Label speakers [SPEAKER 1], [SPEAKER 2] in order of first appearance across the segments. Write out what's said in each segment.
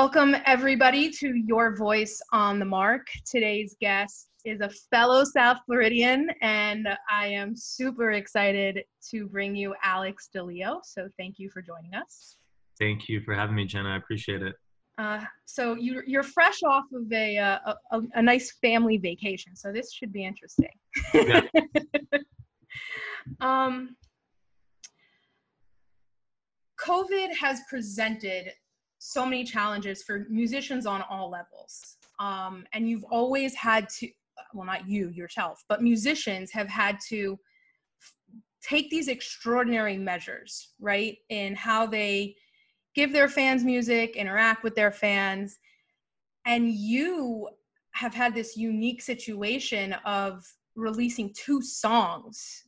[SPEAKER 1] Welcome, everybody, to Your Voice on the Mark. Today's guest is a fellow South Floridian, and I am super excited to bring you Alex di Leo. So, thank you for joining us.
[SPEAKER 2] Thank you for having me, Genna. I appreciate it.
[SPEAKER 1] Uh, so, you, you're fresh off of a, uh, a, a, nice family vacation, so this should be interesting. Yeah. um, COVID has presented so many challenges for musicians on all levels. Um, and you've always had to, well, not you yourself, but musicians have had to take these extraordinary measures, right, in how they give their fans music, interact with their fans. And you have had this unique situation of releasing two songs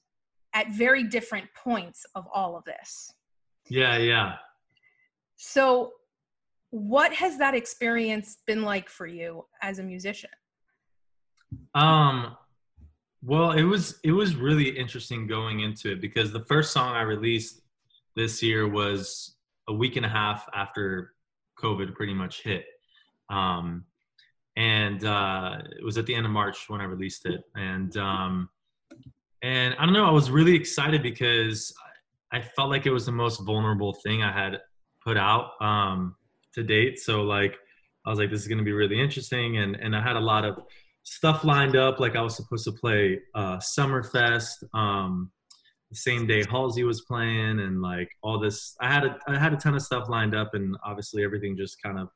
[SPEAKER 1] at very different points of all of this.
[SPEAKER 2] Yeah, yeah.
[SPEAKER 1] So what has that experience been like for you as a musician?
[SPEAKER 2] Um well it was it was really interesting going into it because the first song i released this year was a week and a half after covid pretty much hit. Um and uh it was at the end of march when i released it. And um and i don't know i was really excited because i felt like it was the most vulnerable thing i had put out. Um to date. So like I was like, this is gonna be really interesting, and and I had a lot of stuff lined up. Like I was supposed to play uh, Summerfest um, the same day Halsey was playing, and like all this. I had a I had a ton of stuff lined up, and obviously everything just kind of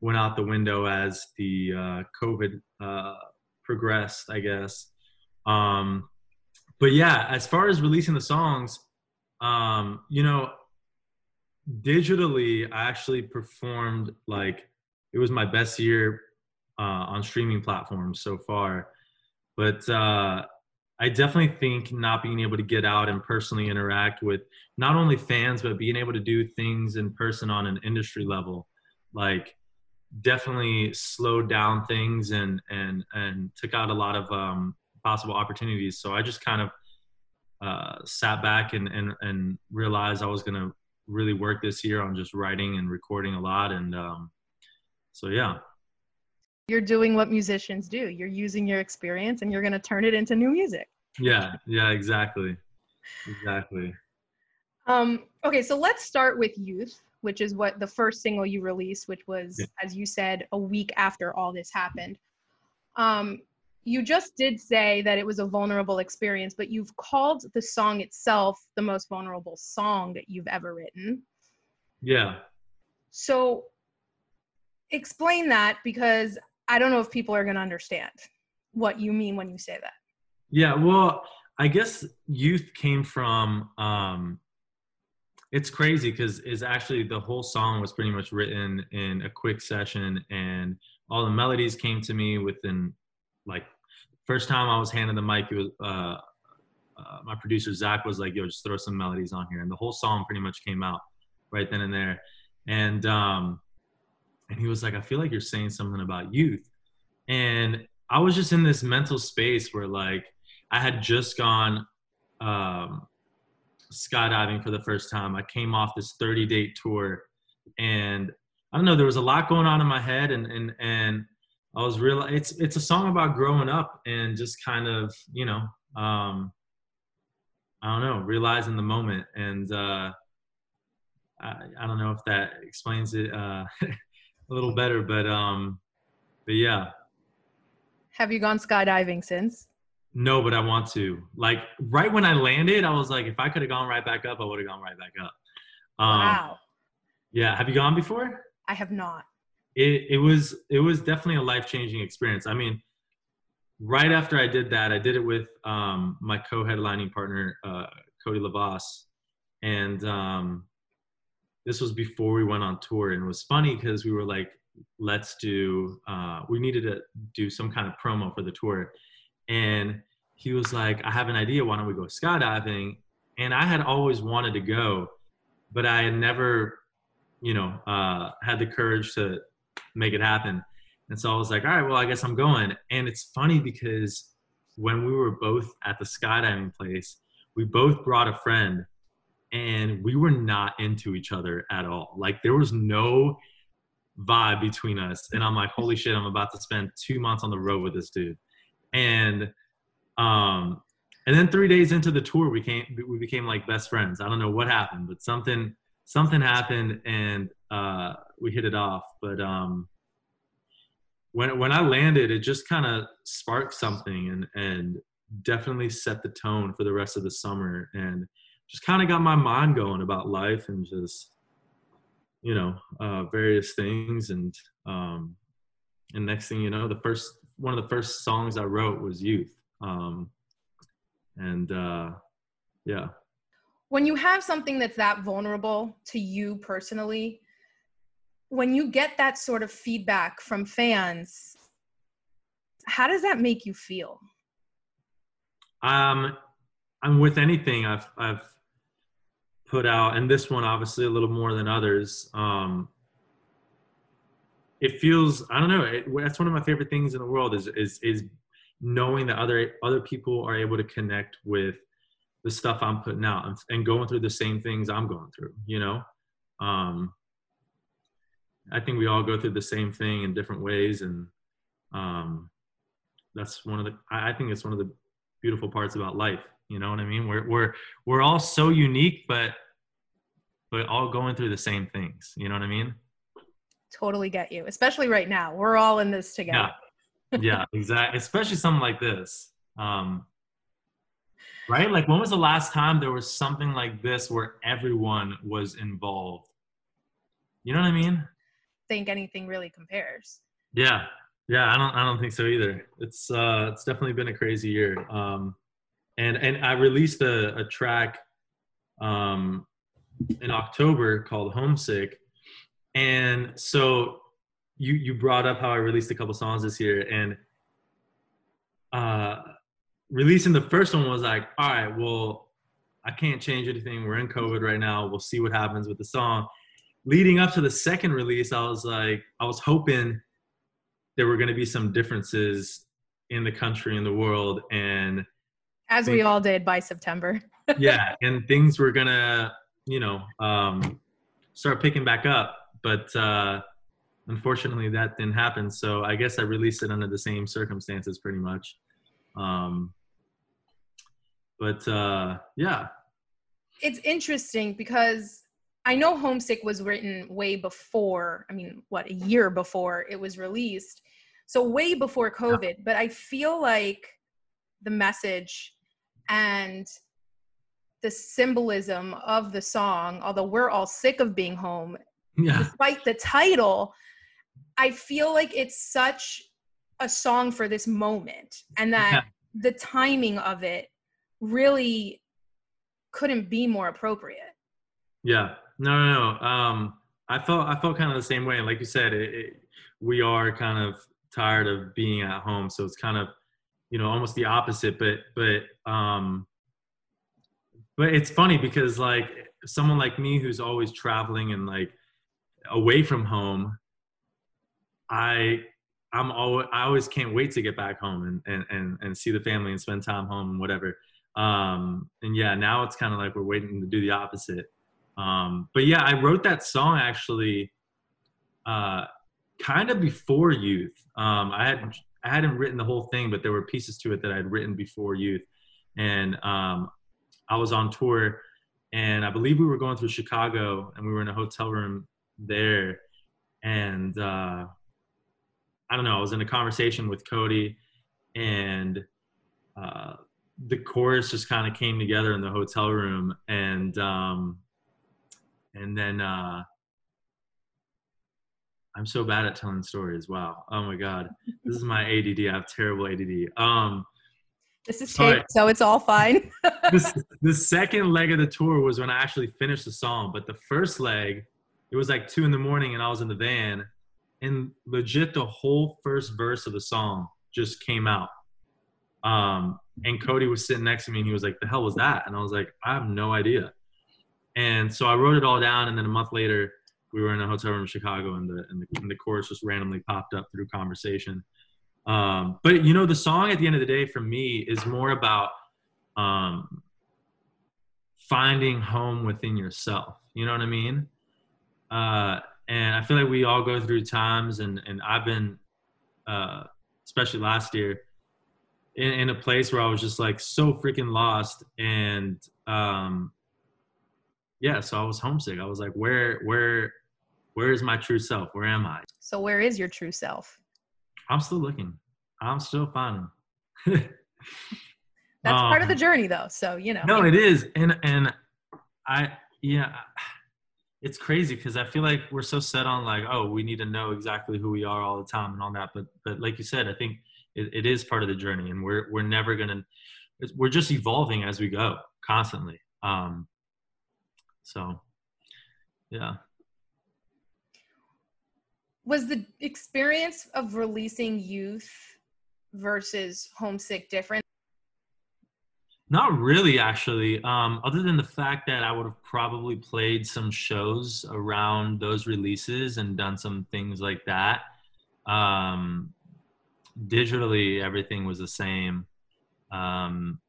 [SPEAKER 2] went out the window as the uh, COVID uh, progressed, I guess. Um, but yeah, as far as releasing the songs, um, you know, digitally i actually performed like it was my best year uh, on streaming platforms so far. But uh, i definitely think not being able to get out and personally interact with not only fans but being able to do things in person on an industry level like definitely slowed down things and and and took out a lot of um, possible opportunities. So i just kind of uh, sat back and, and and realized i was to really worked this year on just writing and recording a lot. And um, so, yeah.
[SPEAKER 1] You're doing what musicians do. You're using your experience and you're going to turn it into new music.
[SPEAKER 2] Yeah, yeah, exactly. Exactly.
[SPEAKER 1] Um, okay, so let's start with Youth, which is what the first single you released, which was, yeah. as you said, a week after all this happened. Um, you just did say that it was a vulnerable experience, but you've called the song itself the most vulnerable song that you've ever written.
[SPEAKER 2] Yeah.
[SPEAKER 1] So explain that because I don't know if people are going to understand what you mean when you say that.
[SPEAKER 2] Yeah, well, I guess youth came from um it's crazy because it's actually the whole song was pretty much written in a quick session and all the melodies came to me within like first time I was handed the mic, it was uh, uh, my producer Zach was like, "Yo, just throw some melodies on here," and the whole song pretty much came out right then and there. And um, and he was like, "I feel like you're saying something about youth," and I was just in this mental space where like I had just gone um, skydiving for the first time. I came off this 30 date tour, and I don't know, there was a lot going on in my head, and and and I was real. It's it's a song about growing up and just kind of you know um, I don't know realizing the moment and uh, I, I don't know if that explains it uh, a little better, but um, but yeah.
[SPEAKER 1] Have you gone skydiving since?
[SPEAKER 2] No, but I want to. Like right when I landed, I was like, if I could have gone right back up, I would have gone right back up.
[SPEAKER 1] Um, wow.
[SPEAKER 2] Yeah. Have you gone before?
[SPEAKER 1] I have not
[SPEAKER 2] it, it was it was definitely a life changing experience. I mean, right after I did that, I did it with um, my co-headlining partner uh, Cody Lovaas, and um, this was before we went on tour. And it was funny because we were like, let's do uh, we needed to do some kind of promo for the tour, and he was like, I have an idea. Why don't we go skydiving? And I had always wanted to go, but I had never, you know, uh, had the courage to make it happen. And so I was like, all right, well, I guess I'm going. And it's funny because when we were both at the skydiving place, we both brought a friend and we were not into each other at all. Like there was no vibe between us. And I'm like, holy shit, I'm about to spend two months on the road with this dude. And um and then three days into the tour we came we became like best friends. I don't know what happened, but something something happened and uh we hit it off. But um when when I landed, it just kind of sparked something and and definitely set the tone for the rest of the summer and just kind of got my mind going about life and just you know uh, various things and um, and next thing you know the first one of the first songs i wrote was youth um, and uh, yeah
[SPEAKER 1] when you have something that's that vulnerable to you personally when you get that sort of feedback from fans how does that make you feel
[SPEAKER 2] um i'm with anything i've i've put out, and this one obviously a little more than others. Um, it feels I don't know. It, that's one of my favorite things in the world is is is knowing that other other people are able to connect with the stuff I'm putting out and, and going through the same things I'm going through. You know, um, I think we all go through the same thing in different ways, and um, that's one of the. I think it's one of the beautiful parts about life you know what I mean? We're we're we're all so unique, but but all going through the same things. You know what I mean?
[SPEAKER 1] Totally get you, especially right now. We're all in this together.
[SPEAKER 2] Yeah, yeah exactly. Especially something like this. Um, right? Like, when was the last time there was something like this where everyone was involved? You know what I mean?
[SPEAKER 1] Think anything really compares.
[SPEAKER 2] Yeah, yeah. I don't. I don't think so either. It's uh, it's definitely been a crazy year. Um, and and I released a, a track um, in October called Homesick, and so you you brought up how I released a couple songs this year, and uh, releasing the first one was like, all right, well, I can't change anything. We're in COVID right now. We'll see what happens with the song. Leading up to the second release, I was like, I was hoping there were going to be some differences in the country and the world, and
[SPEAKER 1] as we all did by September.
[SPEAKER 2] yeah, and things were gonna, you know, um, start picking back up, but uh, unfortunately that didn't happen. So I guess I released it under the same circumstances, pretty much. Um, but uh, yeah,
[SPEAKER 1] it's interesting because I know Homesick was written way before. I mean, what a year before it was released, so way before COVID. Yeah. But I feel like the message and the symbolism of the song, although we're all sick of being home, yeah. despite the title, I feel like it's such a song for this moment and that yeah. the timing of it really couldn't be more appropriate.
[SPEAKER 2] Yeah. No, no, no. Um, I felt I felt kind of the same way. Like you said, it, it, we are kind of tired of being at home, so it's kind of you know almost the opposite but but um but it's funny because like someone like me who's always traveling and like away from home i i'm always i always can't wait to get back home and and and, and see the family and spend time home and whatever um and yeah now it's kind of like we're waiting to do the opposite um but yeah i wrote that song actually uh kind of before youth um i had I hadn't written the whole thing, but there were pieces to it that I'd written before youth. And um, I was on tour, and I believe we were going through Chicago, and we were in a hotel room there. And uh, I don't know, I was in a conversation with Cody, and uh, the chorus just kind of came together in the hotel room, and um, and then uh, I'm so bad at telling stories. Wow. Oh my God. This is my ADD. I have terrible ADD. Um,
[SPEAKER 1] this is tape, so it's all fine.
[SPEAKER 2] this, the second leg of the tour was when I actually finished the song, but the first leg, it was like two in the morning and I was in the van, and legit the whole first verse of the song just came out. Um, and Cody was sitting next to me and he was like, "The hell was that?" And I was like, "I have no idea." And so I wrote it all down, and then a month later, we were in a hotel room in Chicago, and the and the, and the chorus just randomly popped up through conversation. Um, but you know, the song at the end of the day for me is more about um, finding home within yourself. You know what I mean? Uh, and I feel like we all go through times, and and I've been, uh, especially last year, in, in a place where I was just like so freaking lost, and um, yeah, so I was homesick. I was like, where where where is my true self? Where am I?
[SPEAKER 1] So where is your true self?
[SPEAKER 2] I'm still looking. I'm still finding.
[SPEAKER 1] That's um, part of the
[SPEAKER 2] Um,
[SPEAKER 1] journey, though. So you know.
[SPEAKER 2] No, it is, and and I yeah, it's crazy because I feel like we're so set on like oh we need to know exactly who we are all the time and all that, but but like you said, I think it, it is part of the journey, and we're we're never gonna it's- we're just evolving as we go constantly. Um, so yeah.
[SPEAKER 1] was the experience of releasing youth versus homesick different
[SPEAKER 2] Not really, actually. Um, other than the fact that I would have probably played some shows around those releases and done some things like that. Um, digitally, everything was the same. Um,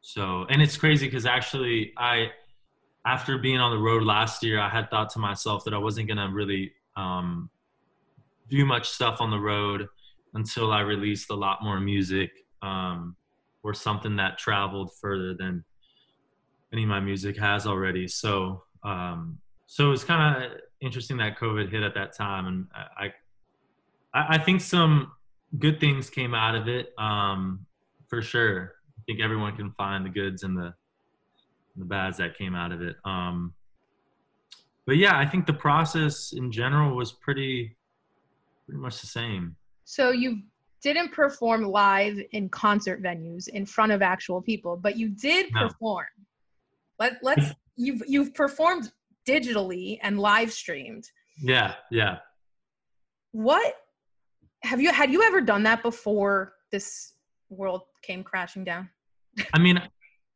[SPEAKER 2] so, and it's crazy because actually, I, after being on the road last year, I had thought to myself that I wasn't gonna really um, do much stuff on the road until I released a lot more music. Um, or something that traveled further than any of my music has already. So, um, so it's kind of interesting that COVID hit at that time, and I, I, I think some good things came out of it, um, for sure. I think everyone can find the goods and the the bads that came out of it. Um, but yeah, I think the process in general was pretty pretty much the same.
[SPEAKER 1] so you didn't perform live in concert venues in front of actual people but you did
[SPEAKER 2] No.
[SPEAKER 1] perform Let, let's you've you've performed digitally and live streamed
[SPEAKER 2] Yeah, yeah.
[SPEAKER 1] what have you had you ever done that before this world came crashing down
[SPEAKER 2] I mean,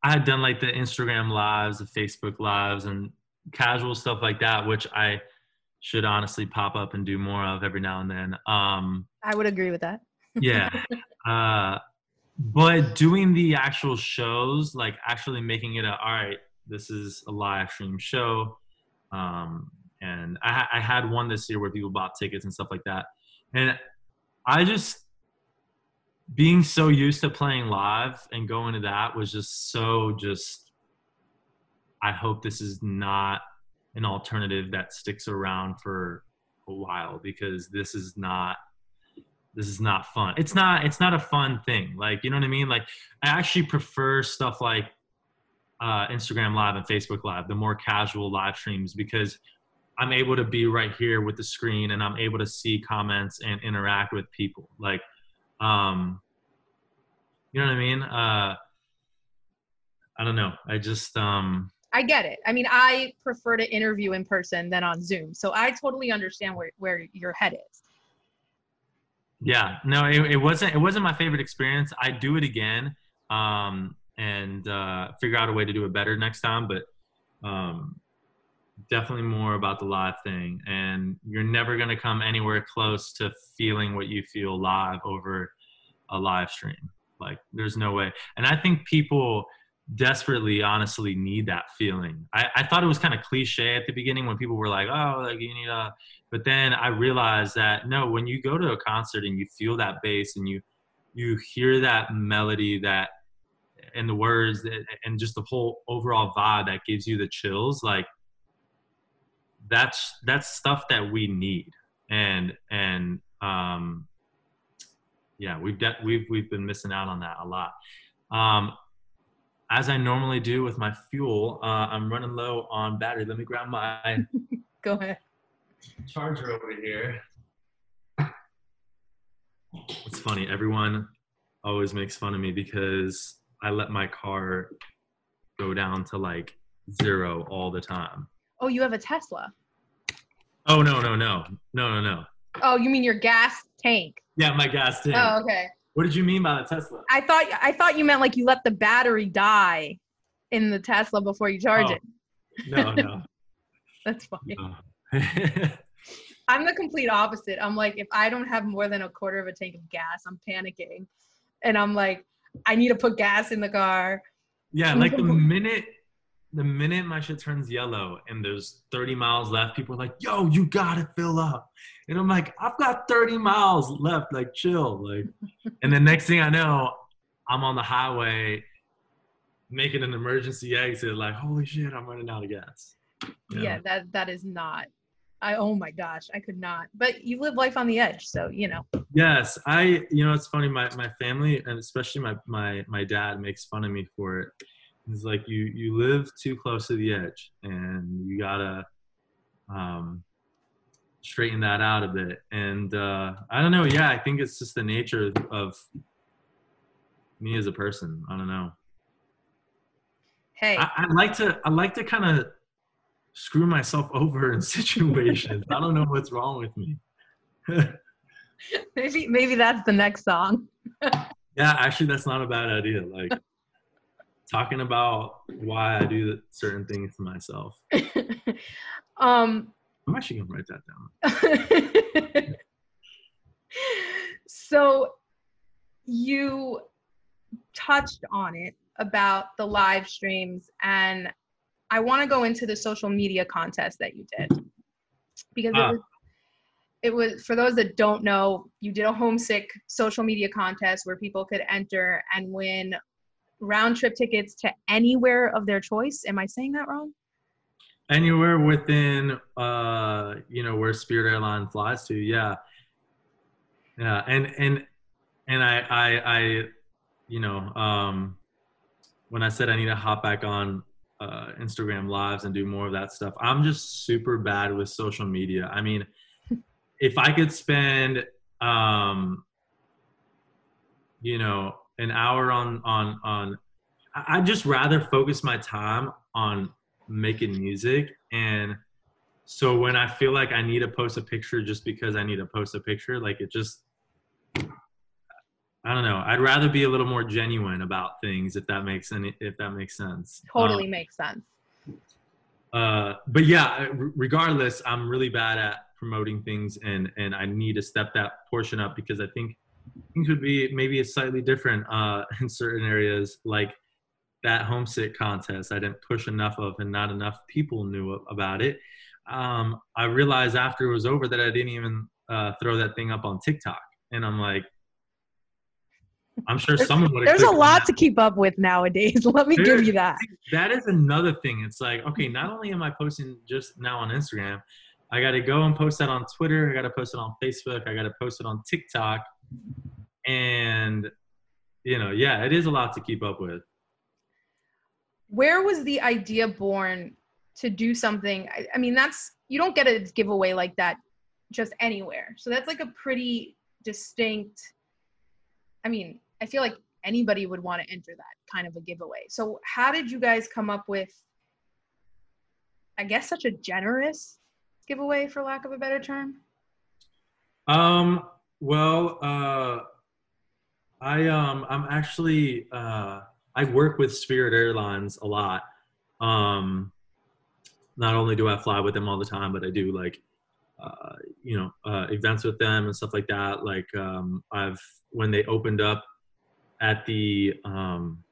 [SPEAKER 2] I had done like the Instagram lives, the Facebook lives, and casual stuff like that, which I should honestly pop up and do more of every now and then. Um,
[SPEAKER 1] i would agree with that
[SPEAKER 2] yeah. uh, but doing the actual shows, like actually making it a, all right, this is a live stream show. Um, and I, I had one this year where people bought tickets and stuff like that. And I just, being so used to playing live and going to that was just so just, I hope this is not an alternative that sticks around for a while because this is not this is not fun. It's not it's not a fun thing. Like, you know what I mean? Like I actually prefer stuff like uh Instagram live and Facebook live, the more casual live streams because I'm able to be right here with the screen and I'm able to see comments and interact with people. Like um you know what I mean? Uh I don't know. I just um
[SPEAKER 1] i get it i mean i prefer to interview in person than on zoom so i totally understand where, where your head is
[SPEAKER 2] Yeah, no, it, it wasn't. It wasn't my favorite experience. I'd do it again, um, and uh, figure out a way to do it better next time. But um, definitely more about the live thing, and you're never gonna come anywhere close to feeling what you feel live over a live stream. Like, there's no way. And I think people desperately, honestly, need that feeling. I, I thought it was kind of cliche at the beginning when people were like, "Oh, like you need a." but then i realized that no when you go to a concert and you feel that bass and you you hear that melody that and the words that, and just the whole overall vibe that gives you the chills like that's that's stuff that we need and and um yeah we've de- we've we've been missing out on that a lot um as i normally do with my fuel uh i'm running low on battery let me grab my
[SPEAKER 1] go ahead
[SPEAKER 2] charger over here. It's funny. Everyone always makes fun of me because I let my car go down to like zero all the time.
[SPEAKER 1] Oh you have a tesla
[SPEAKER 2] Oh no no no no no no.
[SPEAKER 1] oh you mean your gas tank
[SPEAKER 2] Yeah, my gas tank.
[SPEAKER 1] oh okay
[SPEAKER 2] What did you mean by the Tesla?
[SPEAKER 1] i thought i thought you meant like you let the battery die in the tesla before you charge
[SPEAKER 2] Oh.
[SPEAKER 1] it
[SPEAKER 2] No no.
[SPEAKER 1] that's funny
[SPEAKER 2] no.
[SPEAKER 1] I'm the complete opposite. I'm like, if I don't have more than a quarter of a tank of gas, I'm panicking. And I'm like, I need to put gas in the car.
[SPEAKER 2] yeah, like the minute the minute my shit turns yellow and there's 30 miles left, people are like, "Yo, you gotta fill up," and I'm like, "I've got 30 miles left. Like, chill." Like, and the next thing I know, I'm on the highway making an emergency exit. Like, holy shit, I'm running out of gas.
[SPEAKER 1] Yeah, that that is not. I oh my gosh, I could not. But you live life on the edge, so you know.
[SPEAKER 2] Yes, I. You know, it's funny. My my family and especially my my my dad makes fun of me for it it's like you you live too close to the edge, and you gotta um, straighten that out a bit. And uh, I don't know. Yeah, I think it's just the nature of me as a person. I don't know.
[SPEAKER 1] Hey,
[SPEAKER 2] I, I like to I like to kind of screw myself over in situations. I don't know what's wrong with me.
[SPEAKER 1] maybe maybe that's the next song.
[SPEAKER 2] yeah, actually, that's not a bad idea. Like talking about why I do certain things to myself.
[SPEAKER 1] um,
[SPEAKER 2] I'm actually gonna write that
[SPEAKER 1] down. so you touched on it about the live streams and I want to go into the social media contest that you did because ah. it, was, it was for those that don't know you did a homesick social media contest where people could enter and win round trip tickets to anywhere of their choice. Am I saying that wrong?
[SPEAKER 2] Anywhere within, uh, you know, where Spirit Airline flies to. Yeah, yeah, and and and I I I, you know, um, when I said I need to hop back on uh, Instagram lives and do more of that stuff, I'm just super bad with social media. I mean, if I could spend, um, you know, an hour on on on I'd just rather focus my time on making music and so when I feel like I need to post a picture just because I need to post a picture, like it just I don't know. I'd rather be a little more genuine about things if that makes any if that makes sense.
[SPEAKER 1] Totally um, makes sense.
[SPEAKER 2] Uh, but yeah, regardless, I'm really bad at promoting things, and and I need to step that portion up because I think things would be maybe slightly different uh, in certain areas, like that homesick contest. I didn't push enough of, and not enough people knew about it. Um, I realized after it was over that I didn't even uh, throw that thing up on TikTok, and I'm like, I'm sure someone would.
[SPEAKER 1] There's a lot to keep up with nowadays. Let me give you that.
[SPEAKER 2] That is another thing. It's like, okay, not only am I posting just now on Instagram, I got to go and post that on Twitter. I got to post it on Facebook. I got to post it on TikTok and you know yeah it is a lot to keep up with.
[SPEAKER 1] Where was the idea born to do something? I, I, mean that's you don't get a giveaway like that just anywhere. So that's like a pretty distinct i mean i feel like anybody would want to enter that kind of a giveaway. So how did you guys come up with i guess such a generous giveaway for lack of a better term?
[SPEAKER 2] Um well uh I um I'm actually uh, I work with Spirit Airlines a lot. Um, not only do I fly with them all the time, but I do like uh, you know uh, events with them and stuff like that. Like um, I've when they opened up at the um,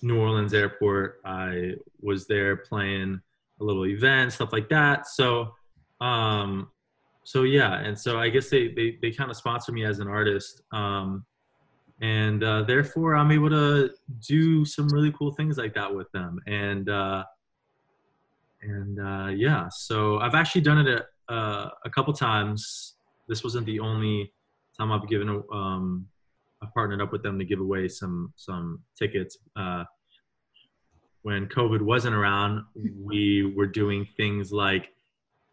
[SPEAKER 2] New Orleans airport, I was there playing a little event, stuff like that. So um, so yeah, and so I guess they they, they kind of sponsor me as an artist. Um, and uh, therefore i'm able to do some really cool things like that with them and uh, and uh, yeah so i've actually done it a, a couple times this wasn't the only time i've given a, um, i partnered up with them to give away some some tickets uh, when covid wasn't around we were doing things like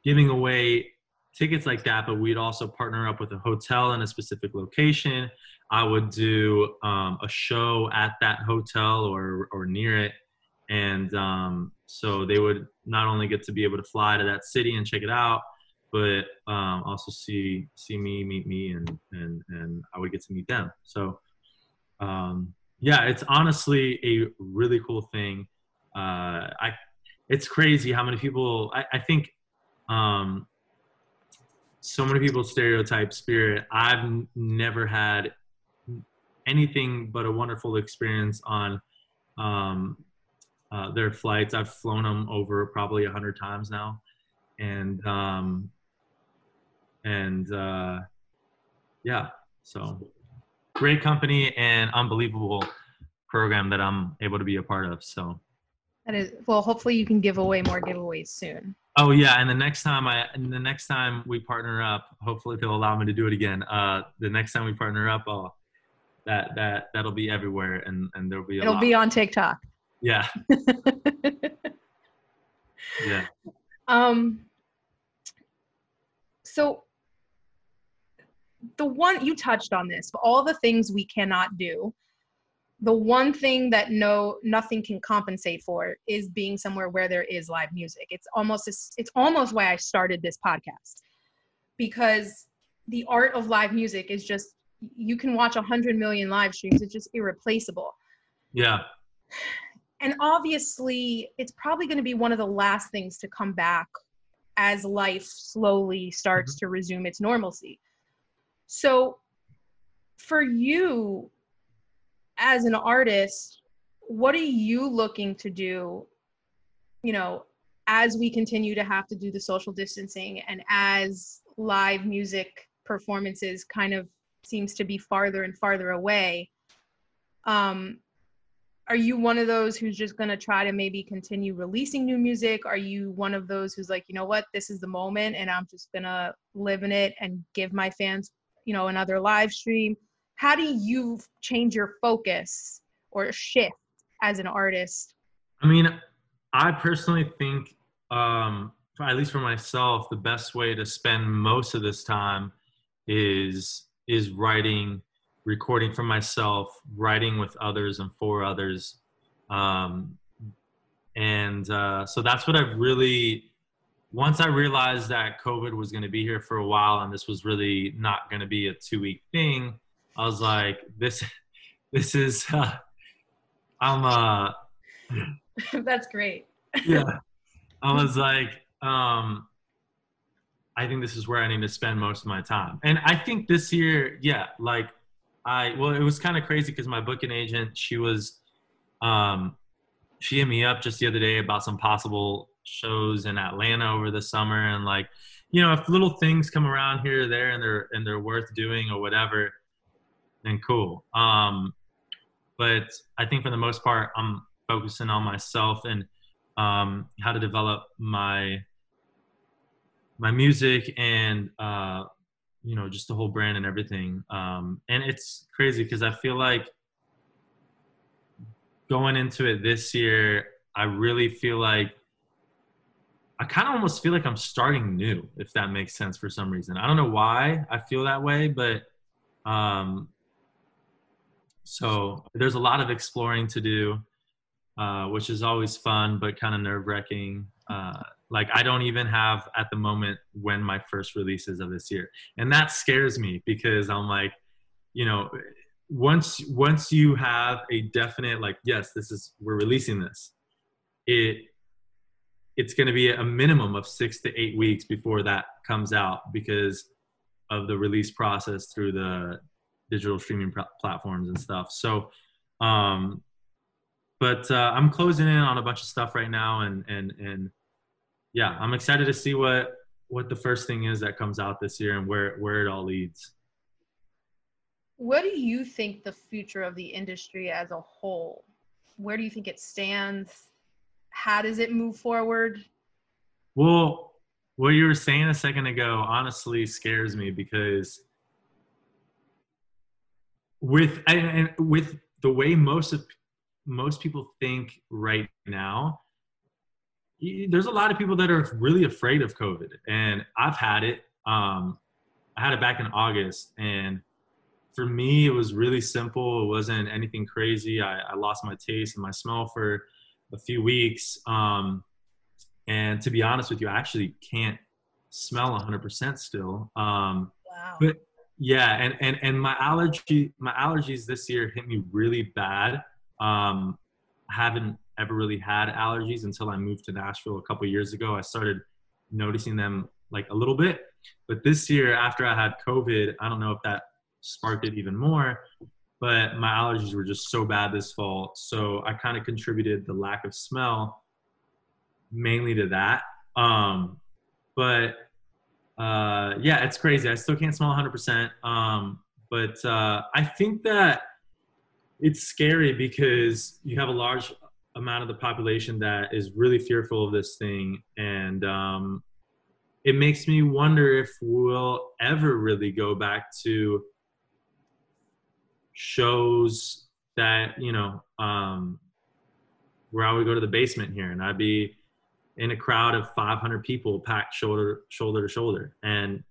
[SPEAKER 2] giving away tickets like that but we'd also partner up with a hotel in a specific location I would do um, a show at that hotel or or near it, and um, so they would not only get to be able to fly to that city and check it out, but um, also see see me, meet me, and and and I would get to meet them. So um, yeah, it's honestly a really cool thing. Uh, I it's crazy how many people I, I think um, so many people stereotype spirit i've never had anything but a wonderful experience on um, uh, their flights. I've flown them over probably a hundred times now, and um, and uh, yeah, so great company and unbelievable program that I'm able to be a part of. So
[SPEAKER 1] that is well. Hopefully, you can give away more giveaways soon.
[SPEAKER 2] Oh yeah, and the next time I, and the next time we partner up, hopefully they'll allow me to do it again. Uh, the next time we partner up, I'll, that that that'll be everywhere, and and there'll be.
[SPEAKER 1] A It'll
[SPEAKER 2] lot.
[SPEAKER 1] be on TikTok.
[SPEAKER 2] Yeah. yeah.
[SPEAKER 1] Um. So the one you touched on this, all the things we cannot do the one thing that no nothing can compensate for is being somewhere where there is live music. It's almost it's almost why i started this podcast. Because the art of live music is just you can watch 100 million live streams it's just irreplaceable.
[SPEAKER 2] Yeah.
[SPEAKER 1] And obviously it's probably going to be one of the last things to come back as life slowly starts mm-hmm. to resume its normalcy. So for you as an artist, what are you looking to do, you know, as we continue to have to do the social distancing and as live music performances kind of seems to be farther and farther away? Um, are you one of those who's just going to try to maybe continue releasing new music are you one of those who's like you know what this is the moment and i'm just going to live in it and give my fans you know another live stream how do you change your focus or shift as an artist?
[SPEAKER 2] I mean i personally think um at least for myself the best way to spend most of this time is is writing recording for myself writing with others and for others. Um and uh so that's what i've really once I realized that COVID was going to be here for a while and this was really not going to be a two week thing, I was like, this, this is, uh, I'm, uh,
[SPEAKER 1] that's great.
[SPEAKER 2] yeah. I was like, um, I think this is where I need to spend most of my time. And I think this year, yeah, like I, well, it was kind of crazy because my booking agent, she was, um, she hit me up just the other day about some possible shows in Atlanta over the summer. And like, you know, if little things come around here or there and they're, and they're worth doing or whatever, and cool. Um, but I think for the most part, I'm focusing on myself and um, how to develop my my music and uh, you know just the whole brand and everything. Um, and it's crazy because I feel like going into it this year, I really feel like I kind of almost feel like I'm starting new, if that makes sense for some reason. I don't know why I feel that way, but um, so there's a lot of exploring to do, uh, which is always fun, but kind of nerve wracking. Uh, like I don't even have at the moment when my first releases of this year, and that scares me because I'm like, you know, once once you have a definite like, yes, this is we're releasing this, it it's going to be a minimum of six to eight weeks before that comes out because of the release process through the digital streaming platforms and stuff. So, um, but uh, I'm closing in on a bunch of stuff right now, and and and yeah, I'm excited to see what what the first thing is that comes out this year and where where it all leads.
[SPEAKER 1] What do you think the future of the industry as a whole? Where do you think it stands? How does it move forward?
[SPEAKER 2] Well, what you were saying a second ago honestly scares me because with and, and with the way most of most people think right now there's a lot of people that are really afraid of covid. And i've had it um, i had it back in august. And for me it was really simple. It wasn't anything crazy. I, I lost my taste and my smell for a few weeks. Um, and to be honest with you i actually can't smell 100% still. Um, wow. but yeah, and and and my allergy my allergies this year hit me really bad. Um, I haven't ever really had allergies until I moved to Nashville a couple years ago. I started noticing them like a little bit, but this year after I had COVID, I don't know if that sparked it even more. but my allergies were just so bad this fall. So I kind of contributed the lack of smell mainly to that. Um, but uh, yeah, it's crazy. I still can't smell 100%. Um, but uh, I think that it's scary because you have a large amount of the population that is really fearful of this thing. And um, it makes me wonder if we'll ever really go back to shows that, you know, um, where I would go to the basement here and I'd be in a crowd of 500 people packed shoulder shoulder to shoulder. And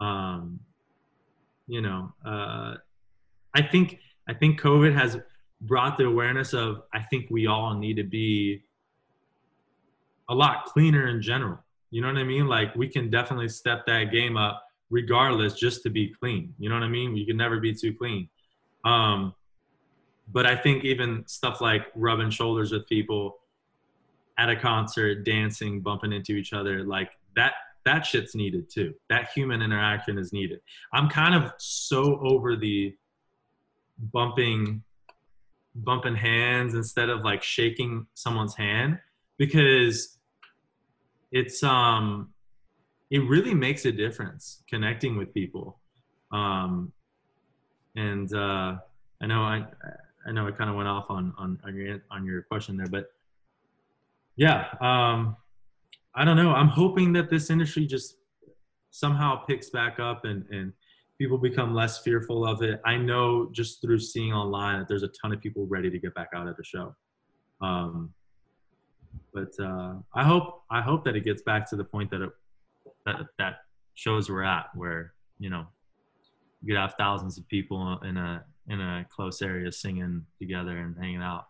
[SPEAKER 2] um you know uh i think i think covid has brought the awareness of i think we all need to be a lot cleaner in general. You know what i mean? Like we can definitely step that game up regardless just to be clean. You know what i mean? You can never be too clean. Um but i think even stuff like rubbing shoulders with people at a concert, dancing, bumping into each other, like that that shit's needed too. That human interaction is needed. I'm kind of so over the bumping bumping hands instead of like shaking someone's hand because it's um it really makes a difference connecting with people um and uh i know i i know i kind of went off on on on your on your question there but yeah, um, I don't know. I'm hoping that this industry just somehow picks back up and, and people become less fearful of it. I know just through seeing online that there's a ton of people ready to get back out at the show. Um, but uh, I hope I hope that it gets back to the point that it, that that shows we're at, where you know you could have thousands of people in a in a close area singing together and hanging out.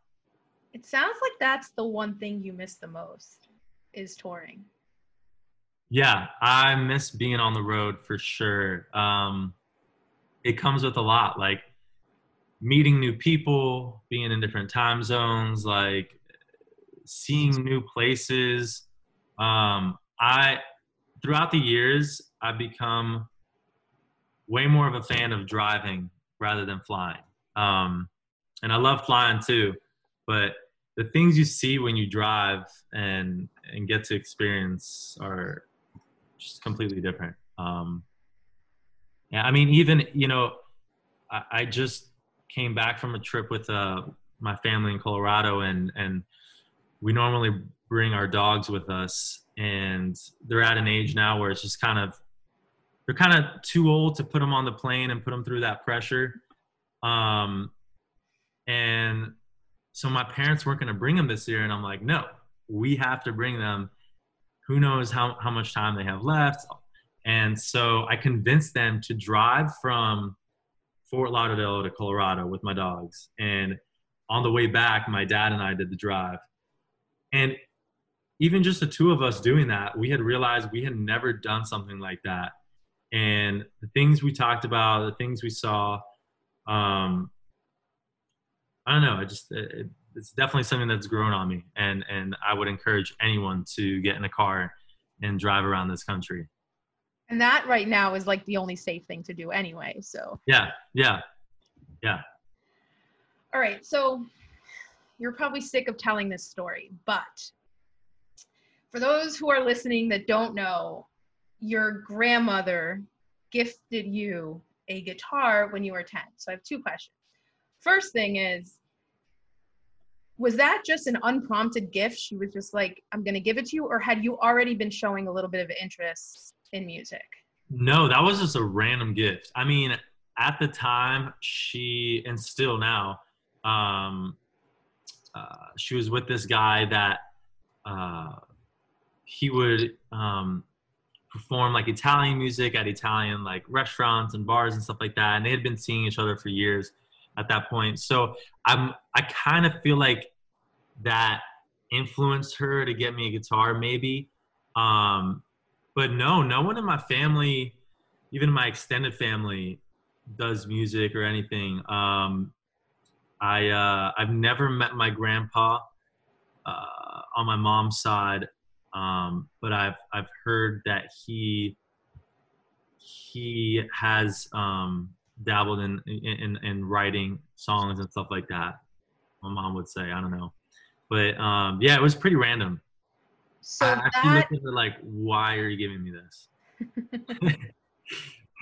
[SPEAKER 1] It sounds like that's the one thing you miss the most is touring.
[SPEAKER 2] Yeah, I miss being on the road for sure. Um, it comes with a lot, like meeting new people, being in different time zones, like seeing new places. Um, I throughout the years, I've become way more of a fan of driving rather than flying. Um, and I love flying too, but the things you see when you drive and and get to experience are just completely different. Um, yeah, I mean, even you know, I, I just came back from a trip with uh, my family in Colorado, and and we normally bring our dogs with us, and they're at an age now where it's just kind of they're kind of too old to put them on the plane and put them through that pressure. Um, and so my parents weren't going to bring them this year, and I'm like, no, we have to bring them. Who knows how, how much time they have left? And so I convinced them to drive from Fort Lauderdale to Colorado with my dogs. And on the way back, my dad and I did the drive. And even just the two of us doing that, we had realized we had never done something like that. And the things we talked about, the things we saw, um, I don't know. I just it, it's definitely something that's grown on me, and and I would encourage anyone to get in a car and drive around this country.
[SPEAKER 1] And that right now is like the only safe thing to do anyway. So
[SPEAKER 2] yeah, yeah, yeah.
[SPEAKER 1] All right, so you're probably sick of telling this story, but for those who are listening that don't know, your grandmother gifted you a guitar when you were 10. So I have two questions. First thing is, was that just an unprompted gift? She was just like, I'm to give it to you, or had you already been showing a little bit of interest in music?
[SPEAKER 2] No, that was just a random gift. I mean, at the time, she, and still now, um, uh, she was with this guy that uh, he would um, perform like Italian music at Italian like restaurants and bars and stuff like that. And they had been seeing each other for years at that point. So I'm I kind of feel like that influenced her to get me a guitar maybe. Um, but no, no one in my family, even my extended family, does music or anything. Um, I uh, I've never met my grandpa uh, on my mom's side, um, but I've I've heard that he he has um, dabbled in, in in writing songs and stuff like that. My mom would say, I don't know, but um, yeah, it was pretty random.
[SPEAKER 1] So
[SPEAKER 2] I
[SPEAKER 1] that,
[SPEAKER 2] actually looked at like, why are you giving me this?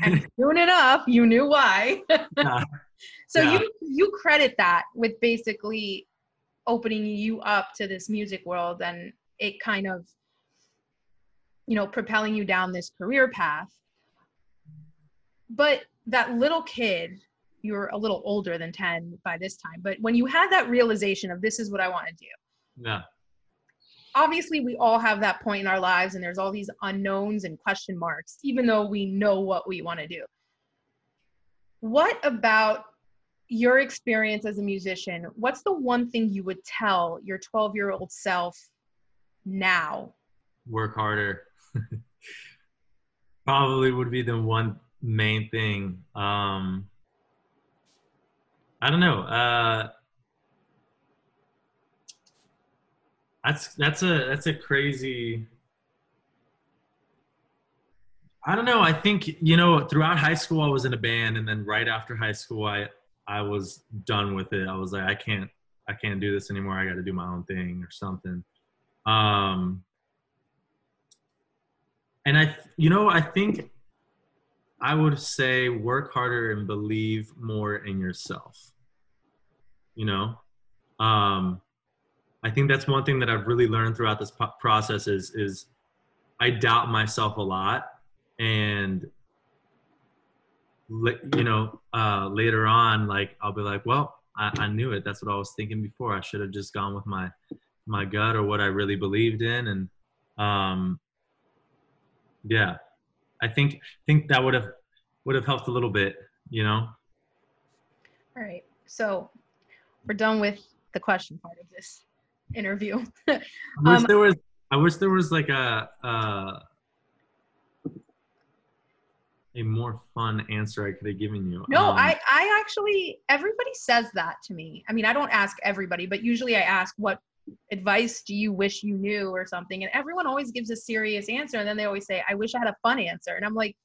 [SPEAKER 1] and soon enough, you knew why.
[SPEAKER 2] Yeah.
[SPEAKER 1] so
[SPEAKER 2] Yeah.
[SPEAKER 1] you you credit that with basically opening you up to this music world and it kind of you know propelling you down this career path but that little kid you're a little older than 10 by this time but when you had that realization of this is what i want to do
[SPEAKER 2] yeah.
[SPEAKER 1] obviously we all have that point in our lives and there's all these unknowns and question marks even though we know what we want to do what about your experience as a musician what's the one thing you would tell your 12 year old self now
[SPEAKER 2] Work harder. Probably would be the one main thing. Um, I don't know. Uh, that's that's a that's a crazy. I don't know. I think you know throughout high school I was in a band, and then right after high school I I was done with it. I was like I can't I can't do this anymore. I got to do my own thing or something. Um, and I, you know, I think I would say work harder and believe more in yourself. You know, um, I think that's one thing that I've really learned throughout this po- process is is I doubt myself a lot, and you know, uh, later on, like I'll be like, well, I, I knew it. That's what I was thinking before. I should have just gone with my my gut or what I really believed in, and um, yeah, I think think that would have would have helped a little bit, you know.
[SPEAKER 1] all right so we're done with the question part of this interview
[SPEAKER 2] I wish
[SPEAKER 1] Um,
[SPEAKER 2] there was I wish there was like a uh, a more fun answer I could have given you.
[SPEAKER 1] No,
[SPEAKER 2] Um,
[SPEAKER 1] I I actually everybody says that to me. I mean, I don't ask everybody, but usually I ask what advice do you wish you knew or something, and everyone always gives a serious answer, and then they always say, "I wish I had a fun answer," and I'm like,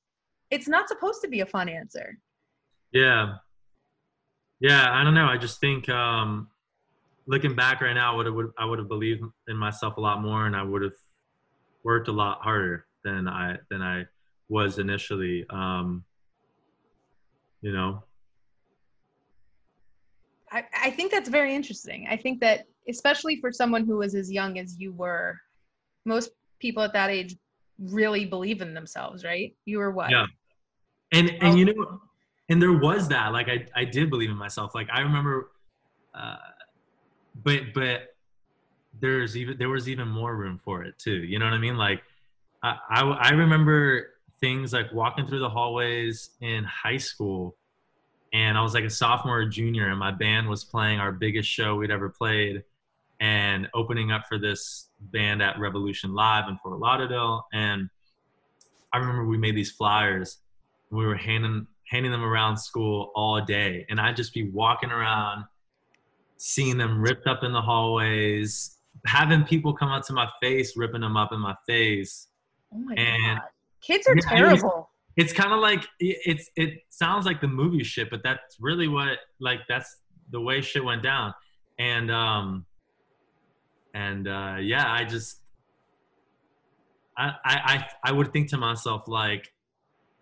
[SPEAKER 1] it's not supposed to be a fun answer.
[SPEAKER 2] Yeah. Yeah, I don't know. I just think um, looking back right now, I would have I would have believed in myself a lot more, and I would have worked a lot harder than I than I was initially. Um, you know.
[SPEAKER 1] I, I think that's very interesting. I think that especially for someone who was as young as you were, most people at that age really believe in themselves, right? You were what?
[SPEAKER 2] Yeah. And and you know, and there was that. Like I I did believe in myself. Like I remember, uh, but but there's even there was even more room for it too. You know what I mean? Like I I, I remember things like walking through the hallways in high school. And I was like a sophomore or junior, and my band was playing our biggest show we'd ever played and opening up for this band at Revolution Live in Fort Lauderdale. And I remember we made these flyers. We were handing handing them around school all day, and I'd just be walking around, seeing them ripped up in the hallways, having people come up to my face, ripping them up in my face.
[SPEAKER 1] Oh my
[SPEAKER 2] And-
[SPEAKER 1] god. Kids are
[SPEAKER 2] Yeah,
[SPEAKER 1] terrible.
[SPEAKER 2] It's kind of like it's it sounds like the movie shit, but that's really what like that's the way shit went down. And um and uh yeah, I just I I I, would think to myself like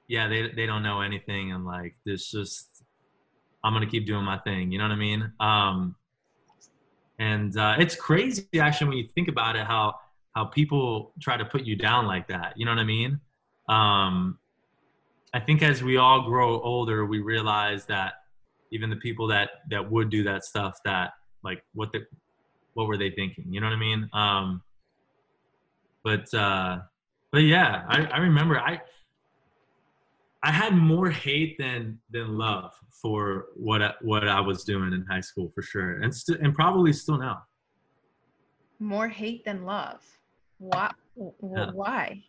[SPEAKER 2] yeah, they they don't know anything and like this just I'm to keep doing my thing, you know what I mean? Um and uh it's crazy actually when you think about it how how people try to put you down like that, you know what I mean? Um I think as we all grow older, we realize that even the people that that would do that stuff, that like what the what were they thinking? You know what I mean? Um, but uh, but yeah, I, I remember I I had more hate than than love for what I, what I was doing in high school for sure, and st- and probably still now.
[SPEAKER 1] More hate than love. Why?
[SPEAKER 2] Yeah.
[SPEAKER 1] Why?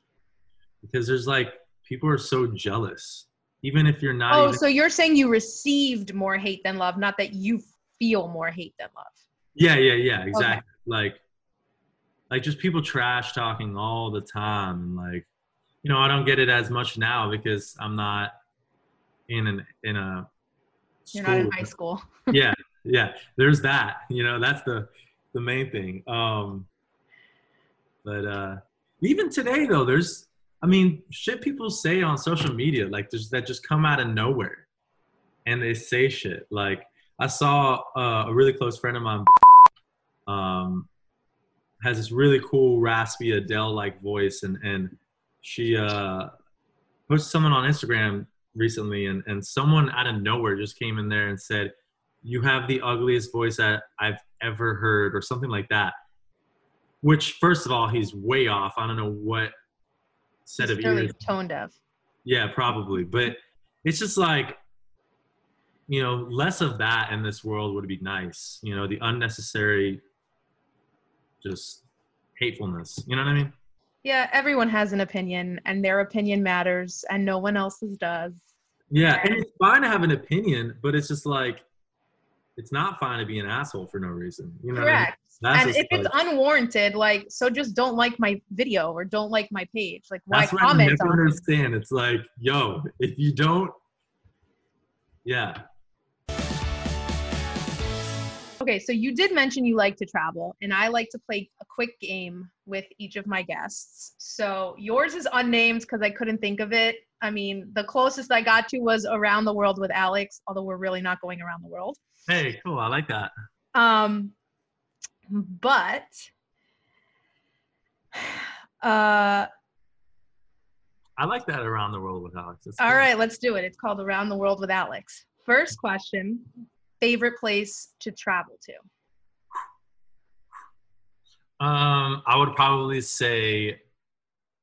[SPEAKER 2] because there's like people are so jealous even if you're not
[SPEAKER 1] Oh,
[SPEAKER 2] even
[SPEAKER 1] so you're saying you received more hate than love, not that you feel more hate than love.
[SPEAKER 2] Yeah yeah yeah exactly like like just people trash talking all the time and like you know i don't get it as much now because i'm not in an in a
[SPEAKER 1] You're not in high school.
[SPEAKER 2] yeah, yeah. There's that. You know, that's the the main thing. Um, but uh, even today, though, there's I mean, shit people say on social media, like there's that just come out of nowhere, and they say shit. Like I saw uh, a really close friend of mine, um, has this really cool raspy Adele like voice, and and she uh, posted someone on Instagram recently, and and someone out of nowhere just came in there and said, "You have the ugliest voice that I've ever heard," or something like that. Which, first of all, he's way off. I don't know what set
[SPEAKER 1] He's
[SPEAKER 2] of ears.
[SPEAKER 1] tone deaf.
[SPEAKER 2] Yeah, probably. But it's just like, you know, less of that in this world would be nice. You know, the unnecessary, just hatefulness. You know what I mean?
[SPEAKER 1] Yeah, everyone has an opinion, and their opinion matters, and no one else's does.
[SPEAKER 2] Yeah, and it's fine to have an opinion, but it's just like, it's not fine to be an asshole for no reason. You know? what I mean?
[SPEAKER 1] Correct.
[SPEAKER 2] That's
[SPEAKER 1] and if it's
[SPEAKER 2] like-
[SPEAKER 1] unwarranted, like, so just don't like my video or don't like my page. Like, why
[SPEAKER 2] That's what I never
[SPEAKER 1] on it?
[SPEAKER 2] understand. It's like, yo, if you don't, yeah,
[SPEAKER 1] Okay, so you did mention you like to travel, and I like to play a quick game with each of my guests. So yours is unnamed because I couldn't think of it. I mean, the closest I got to was around the world with Alex, although we're really not going around the world.
[SPEAKER 2] hey, cool, I like that.
[SPEAKER 1] Um, but uh,
[SPEAKER 2] I like that around the world with Alex. It's
[SPEAKER 1] all
[SPEAKER 2] cool.
[SPEAKER 1] right, let's do it. It's called Around the World with Alex. First question: favorite place to travel to?
[SPEAKER 2] Um, I would probably say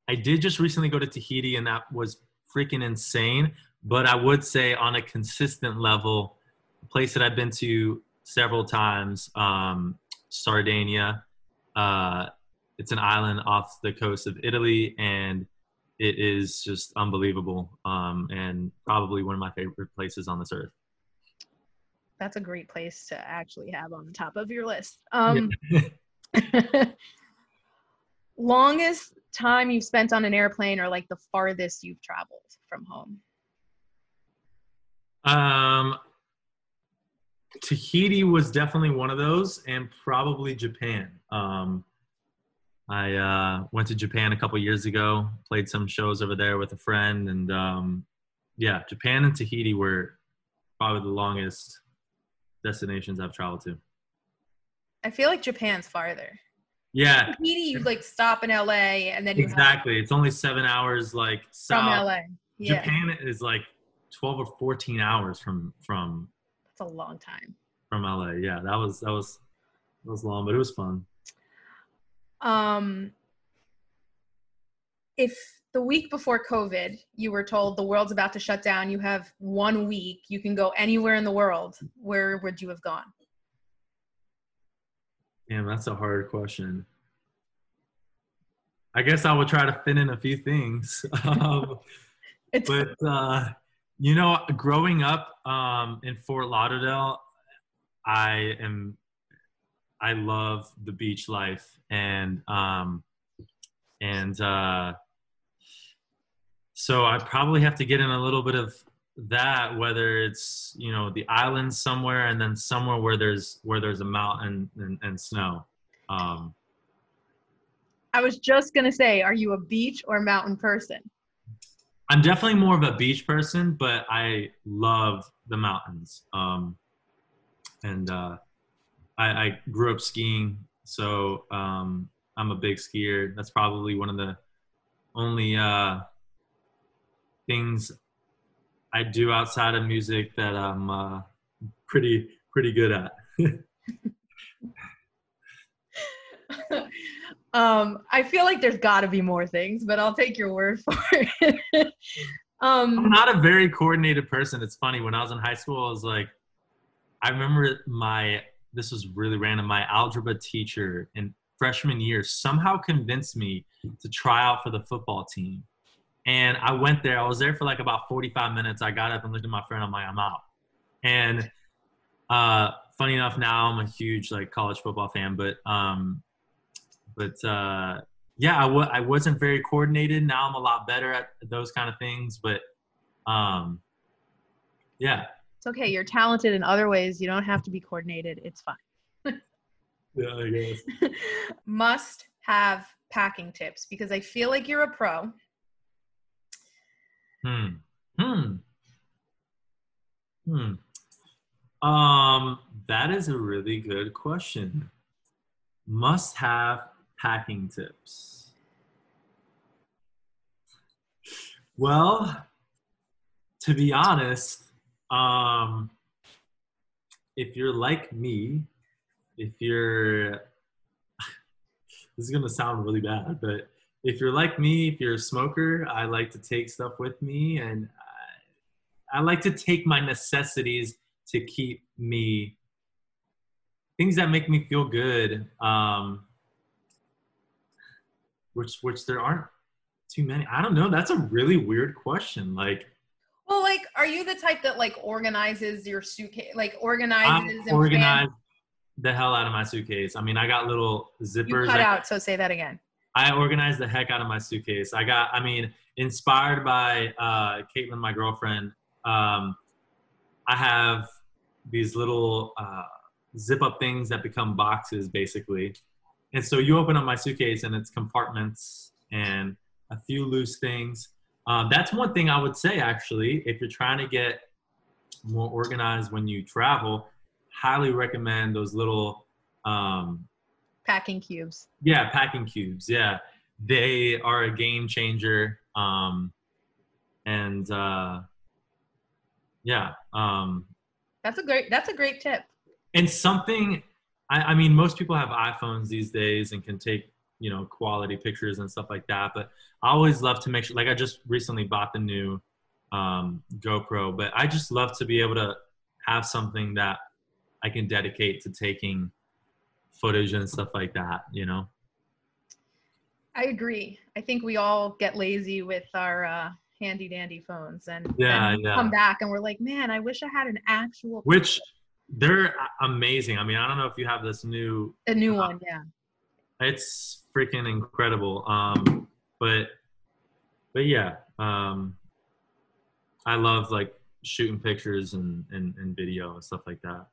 [SPEAKER 2] I did just recently go to Tahiti, and that was freaking insane. But I would say on a consistent level, a place that I've been to several times, um, Sardinia. Uh, it's an island off the coast of Italy, and it is just unbelievable. Um, and probably one of my favorite places on this earth.
[SPEAKER 1] That's a great place to actually have on the top of your list. Um, longest time you've spent on an airplane, or like the farthest you've traveled from home?
[SPEAKER 2] Um, Tahiti was definitely one of those, and probably Japan. Um, I uh, went to Japan a couple years ago, played some shows over there with a friend, and um, yeah, Japan and Tahiti were probably the longest destinations I've traveled to.
[SPEAKER 1] I feel like Japan's farther.
[SPEAKER 2] Yeah,
[SPEAKER 1] Tahiti, you like stop in LA and then you have
[SPEAKER 2] exactly. It's only seven hours, like
[SPEAKER 1] from. LA. Yeah,
[SPEAKER 2] Japan is like twelve or fourteen hours from from
[SPEAKER 1] that's a long time.
[SPEAKER 2] from LA. Yeah, that was that was that was long, but it was fun.
[SPEAKER 1] Um, if the week before COVID, you were told the world's about to shut down, you have one week, you can go anywhere in the world, where would you have gone?
[SPEAKER 2] Damn, that's a hard question. I guess I would try to fit in a few things. um,
[SPEAKER 1] It's
[SPEAKER 2] but uh, you know, growing up um, in Fort Lauderdale, I am I love the beach life and um, and uh, so I probably have to get in a little bit of that whether it's you know the islands somewhere and then somewhere where there's where there's a mountain and, and snow um,
[SPEAKER 1] I was just gonna say, are you a beach or mountain person?
[SPEAKER 2] I'm definitely more of a beach person, but I love the mountains. Um, and uh, I, I grew up skiing, so um, I'm a big skier. That's probably one of the only uh, things I do outside of music that I'm uh, pretty pretty good at.
[SPEAKER 1] um, I feel like there's got to be more things, but I'll take your word for it.
[SPEAKER 2] I'm
[SPEAKER 1] um,
[SPEAKER 2] not a very coordinated person. It's funny. When I was in high school, I was like, I remember my, this was really random. My algebra teacher in freshman year somehow convinced me to try out for the football team. And I went there. I was there for like about 45 minutes. I got up and looked at my friend. I'm like, I'm out. And uh, funny enough, now I'm a huge like college football fan, but um, but uh, yeah, I w- I wasn't very coordinated. Now I'm a lot better at those kind of things. But um, Yeah.
[SPEAKER 1] It's okay. You're talented in other ways. You don't have to be coordinated. It's fine.
[SPEAKER 2] Yeah, I guess.
[SPEAKER 1] Must have packing tips because I feel like you're a pro.
[SPEAKER 2] Hmm. Hmm. Hmm. Um, that is a really good question. Must have packing tips. Well, to be honest, um, if you're like me, if you're, this is gonna sound really bad, but if you're like me, if you're a smoker, I like to take stuff with me, and I, I like to take my necessities to keep me things that make me feel good. Um, which which there aren't too many. I don't know. That's a really weird question. Like
[SPEAKER 1] Well, like, are you the type that like organizes your suitcase, like organizes and
[SPEAKER 2] organize the hell out of my suitcase. I mean, I got little zippers.
[SPEAKER 1] You cut
[SPEAKER 2] I,
[SPEAKER 1] out, so say that again.
[SPEAKER 2] I organized the heck out of my suitcase. I got, I mean, inspired by uh, Caitlin, my girlfriend. Um, I have these little uh, zip up things that become boxes, basically. And so you open up my suitcase, and it's compartments and a few loose things. Um, that's one thing I would say, actually, if you're trying to get more organized when you travel, highly recommend those little um,
[SPEAKER 1] Packing cubes.
[SPEAKER 2] yeah, packing cubes. Yeah, they are a game changer. Um, and uh, yeah, um,
[SPEAKER 1] That's a great. That's a great tip.
[SPEAKER 2] and something. I, I mean, most people have iPhones these days and can take you know quality pictures and stuff like that. But I always love to make sure. Like I just recently bought the new um, GoPro, but I just love to be able to have something that I can dedicate to taking footage and stuff like that. You know.
[SPEAKER 1] I agree. I think we all get lazy with our uh, handy dandy phones and
[SPEAKER 2] Yeah,
[SPEAKER 1] then
[SPEAKER 2] yeah.
[SPEAKER 1] come back and we're like, man, I wish I had an actual
[SPEAKER 2] which they're amazing. I mean, I don't know if you have this new.
[SPEAKER 1] a new
[SPEAKER 2] uh,
[SPEAKER 1] one. Yeah.
[SPEAKER 2] It's freaking incredible. Um, but but yeah, um, I love like shooting pictures and, and and video and stuff like that.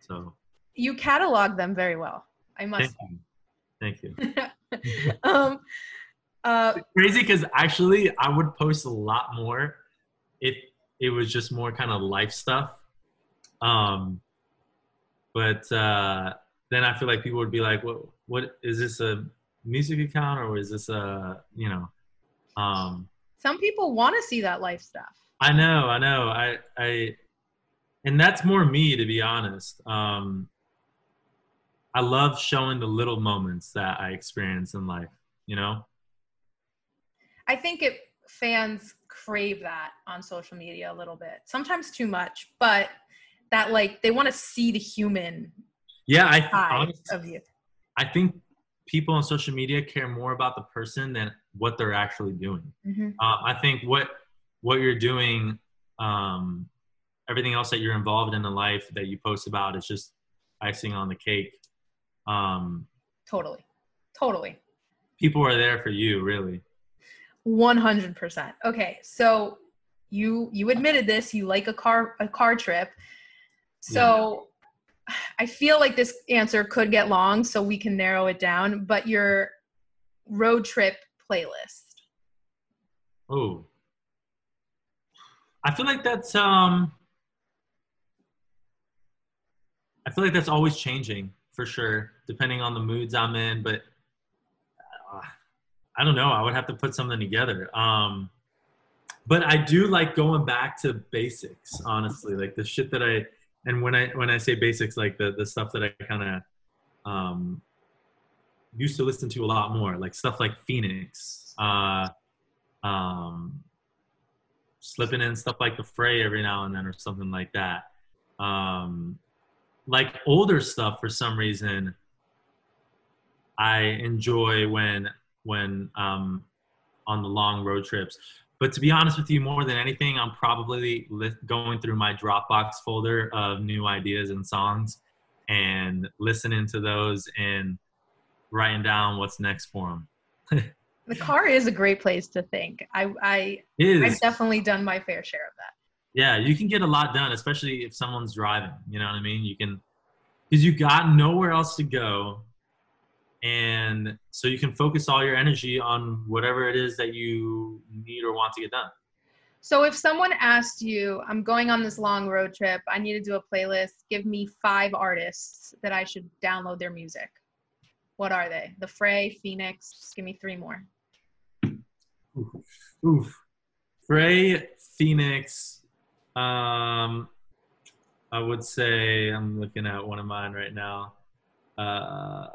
[SPEAKER 2] So
[SPEAKER 1] You catalog them very well. I
[SPEAKER 2] thank
[SPEAKER 1] must.
[SPEAKER 2] you, thank you.
[SPEAKER 1] um, uh,
[SPEAKER 2] Crazy because actually, I would post a lot more if it was just more kind of life stuff. Um, but uh, then I feel like people would be like, "What? What is this a music account or is this a you know?" Um,
[SPEAKER 1] some people want to see that life stuff.
[SPEAKER 2] I know, I know, I I, and that's more me to be honest. Um, I love showing the little moments that I experience in life. You know.
[SPEAKER 1] I think it fans crave that on social media a little bit. Sometimes too much, but that like they want to see the human
[SPEAKER 2] Yeah, I
[SPEAKER 1] side
[SPEAKER 2] honest,
[SPEAKER 1] of you.
[SPEAKER 2] I think people on social media care more about the person than what they're actually doing.
[SPEAKER 1] Mhm.
[SPEAKER 2] Um, I think what what you're doing, um, everything else that you're involved in in life that you post about is just icing on the cake. Um,
[SPEAKER 1] Totally, totally.
[SPEAKER 2] people are there for you, really.
[SPEAKER 1] 100%. Okay, so you you admitted this, you like a car a car trip. So I feel like this answer could get long so we can narrow it down, but your road trip playlist.
[SPEAKER 2] Oh, I feel like that's um, I feel like that's always changing for sure, depending on the moods I'm in. But uh, I don't know. I would have to put something together. Um, but I do like going back to basics, honestly, like the shit that I and when I when I say basics, like the the stuff that I kind of um, used to listen to a lot more, like stuff like Phoenix. Uh, um, slipping in stuff like the fray every now and then or something like that um, like older stuff for some reason i enjoy when when um, on the long road trips but to be honest with you more than anything i'm probably li- going through my dropbox folder of new ideas and songs and listening to those and writing down what's next for them
[SPEAKER 1] The car is a great place to think. I I I've definitely done my fair share of that.
[SPEAKER 2] Yeah, you can get a lot done, especially if someone's driving. You know what I mean? You can, because you got nowhere else to go, and so you can focus all your energy on whatever it is that you need or want to get done.
[SPEAKER 1] So if someone asked you, I'm going on this long road trip, I need to do a playlist, give me five artists that I should download their music. What are they? The Fray, Phoenix, give me three more.
[SPEAKER 2] Oof. Oof. Fray, Phoenix. Um, I would say I'm looking at one of mine right now. Uh,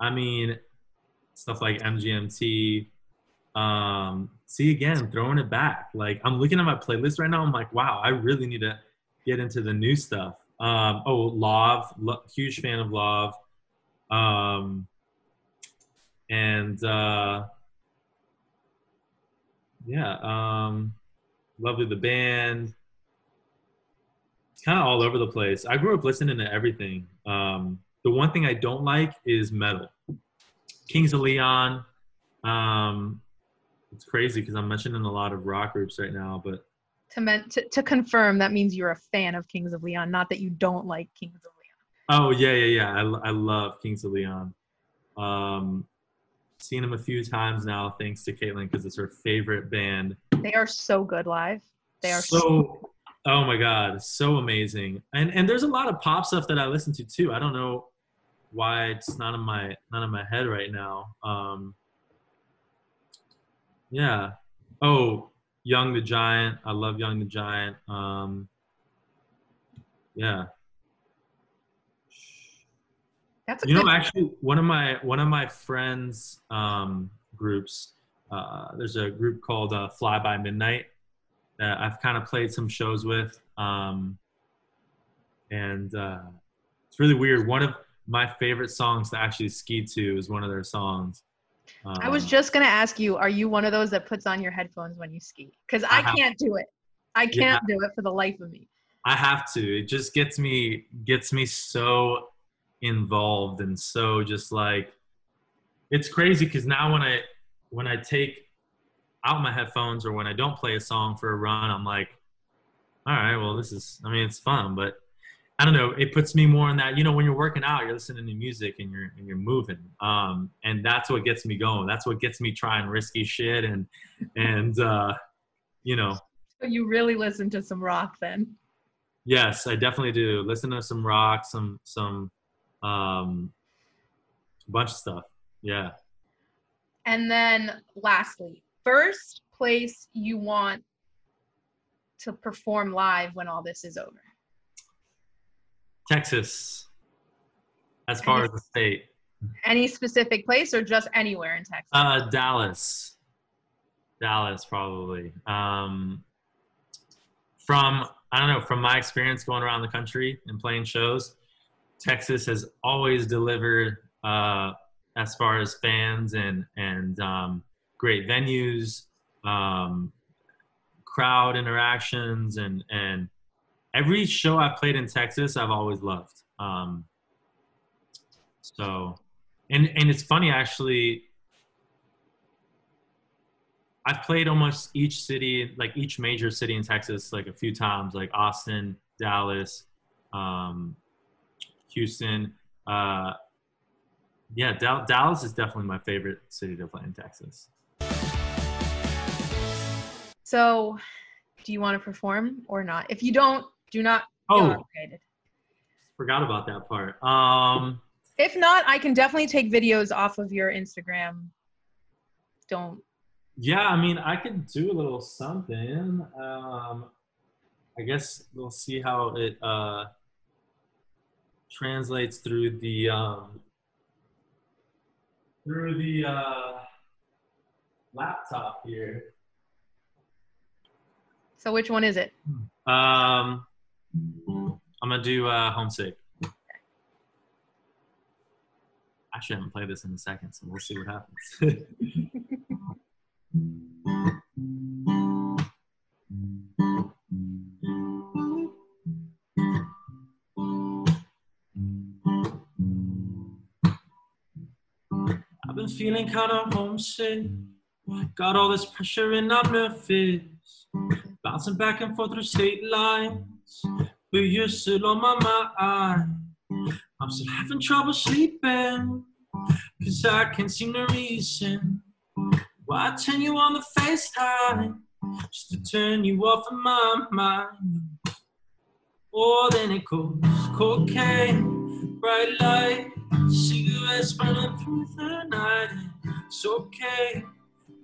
[SPEAKER 2] I mean, stuff like MGMT. Um, see again, throwing it back. Like I'm looking at my playlist right now. I'm like, wow, I really need to get into the new stuff. Um, oh, Love, lo- huge fan of Love. Um, and uh, yeah, um, lovely the band. It's kind of all over the place. I grew up listening to everything. Um, the one thing I don't like is metal. Kings of Leon. Um, it's crazy because I'm mentioning a lot of rock groups right now, but
[SPEAKER 1] To, men- to, to confirm, that means you're a fan of Kings of Leon, not that you don't like Kings of Leon.
[SPEAKER 2] oh yeah, yeah, yeah. I, I love Kings of Leon. Um, seen them a few times now, thanks to Caitlin because it's her favorite band.
[SPEAKER 1] They are so good live. They are
[SPEAKER 2] so oh my god so amazing. And and there's a lot of pop stuff that i listen to too. I don't know why it's not in my not in my head right now. Um yeah. Oh young the giant. I love young the giant. Um yeah.
[SPEAKER 1] That's a
[SPEAKER 2] you know
[SPEAKER 1] good.
[SPEAKER 2] actually one of my one of my friends um groups uh there's a group called uh, fly by midnight that i've kind of played some shows with um and uh it's really weird one of my favorite songs to actually ski to is one of their songs um,
[SPEAKER 1] I was just gonna ask you, are you one of those that puts on your headphones when you ski? Because I
[SPEAKER 2] I
[SPEAKER 1] can't do it. I can't do it for the life of me.
[SPEAKER 2] I have to. It just gets me gets me so involved and so just like it's crazy because now when I when I take out my headphones or when I don't play a song for a run, I'm like, all right, well this is I mean it's fun, but I don't know, it puts me more in that, you know, when you're working out, you're listening to music and you're and you're moving. Um and that's what gets me going. That's what gets me trying risky shit and and uh you know,
[SPEAKER 1] So you really listen to some rock then?
[SPEAKER 2] Yes, I definitely do. Listen to some rock, some some um bunch of stuff. Yeah.
[SPEAKER 1] And then lastly, first place you want to perform live when all this is over.
[SPEAKER 2] Texas. As far as the state.
[SPEAKER 1] Any specific place or just anywhere in Texas?
[SPEAKER 2] Uh Dallas. Dallas probably. Um from I don't know, from my experience going around the country and playing shows, Texas has always delivered uh as far as fans and and um great venues, um crowd interactions and and every show I've played in Texas I've always loved. Um so and and it's funny actually I've played almost each city, like each major city in Texas, like a few times, like Austin, Dallas, um, Houston. Uh, yeah, Dal- Dallas is definitely my favorite city to play in Texas.
[SPEAKER 1] So, do you want to perform or not? If you don't, do not
[SPEAKER 2] Oh. Forgot about that part. Um,
[SPEAKER 1] If not, I can definitely take videos off of your Instagram. Don't.
[SPEAKER 2] yeah, I mean, I could do a little something. Um, I guess we'll see how it uh, translates through the um, through the uh, laptop here.
[SPEAKER 1] So, which one is it?
[SPEAKER 2] Um, I'm gonna do uh, homesick. I haven't play this in a second, so we'll see what happens. I've been feeling kind of homesick. Got all this pressure I'm not fit. Bouncing back and forth through state lines, but you're still on my mind. I'm still having trouble sleeping, cause I can't seem to reason why turn you on the FaceTime just to turn you off of my mind. Oh, then it goes cocaine, bright light, cigarettes burning through the night. It's okay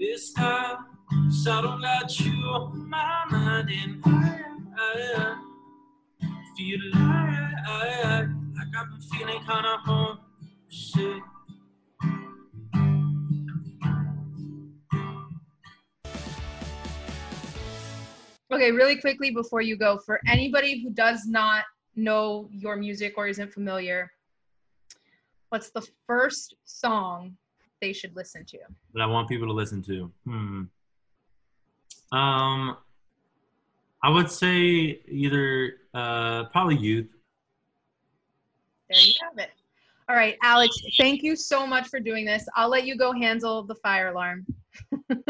[SPEAKER 2] this time, cause I don't got you on my mind. And I, I, I feel like, I, like I've been feeling kinda homesick.
[SPEAKER 1] Okay, really quickly before you go, for anybody who does not know your music or isn't familiar, what's the first song they should listen to?
[SPEAKER 2] that I want people to listen to. Hmm. Um, I would say either uh, probably youth.
[SPEAKER 1] There you have it. All right, Alex, thank you so much for doing this. I'll let you go handle the fire alarm.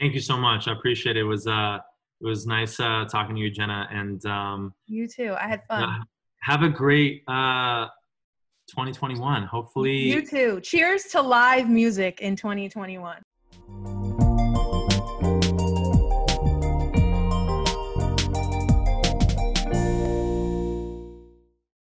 [SPEAKER 2] Thank you so much. I appreciate it. It was uh, it was nice uh, talking to you, Genna, and um,
[SPEAKER 1] you too. I had fun.
[SPEAKER 2] uh, have a great uh, 2021. Hopefully,
[SPEAKER 1] You too. Cheers to live music in 2021.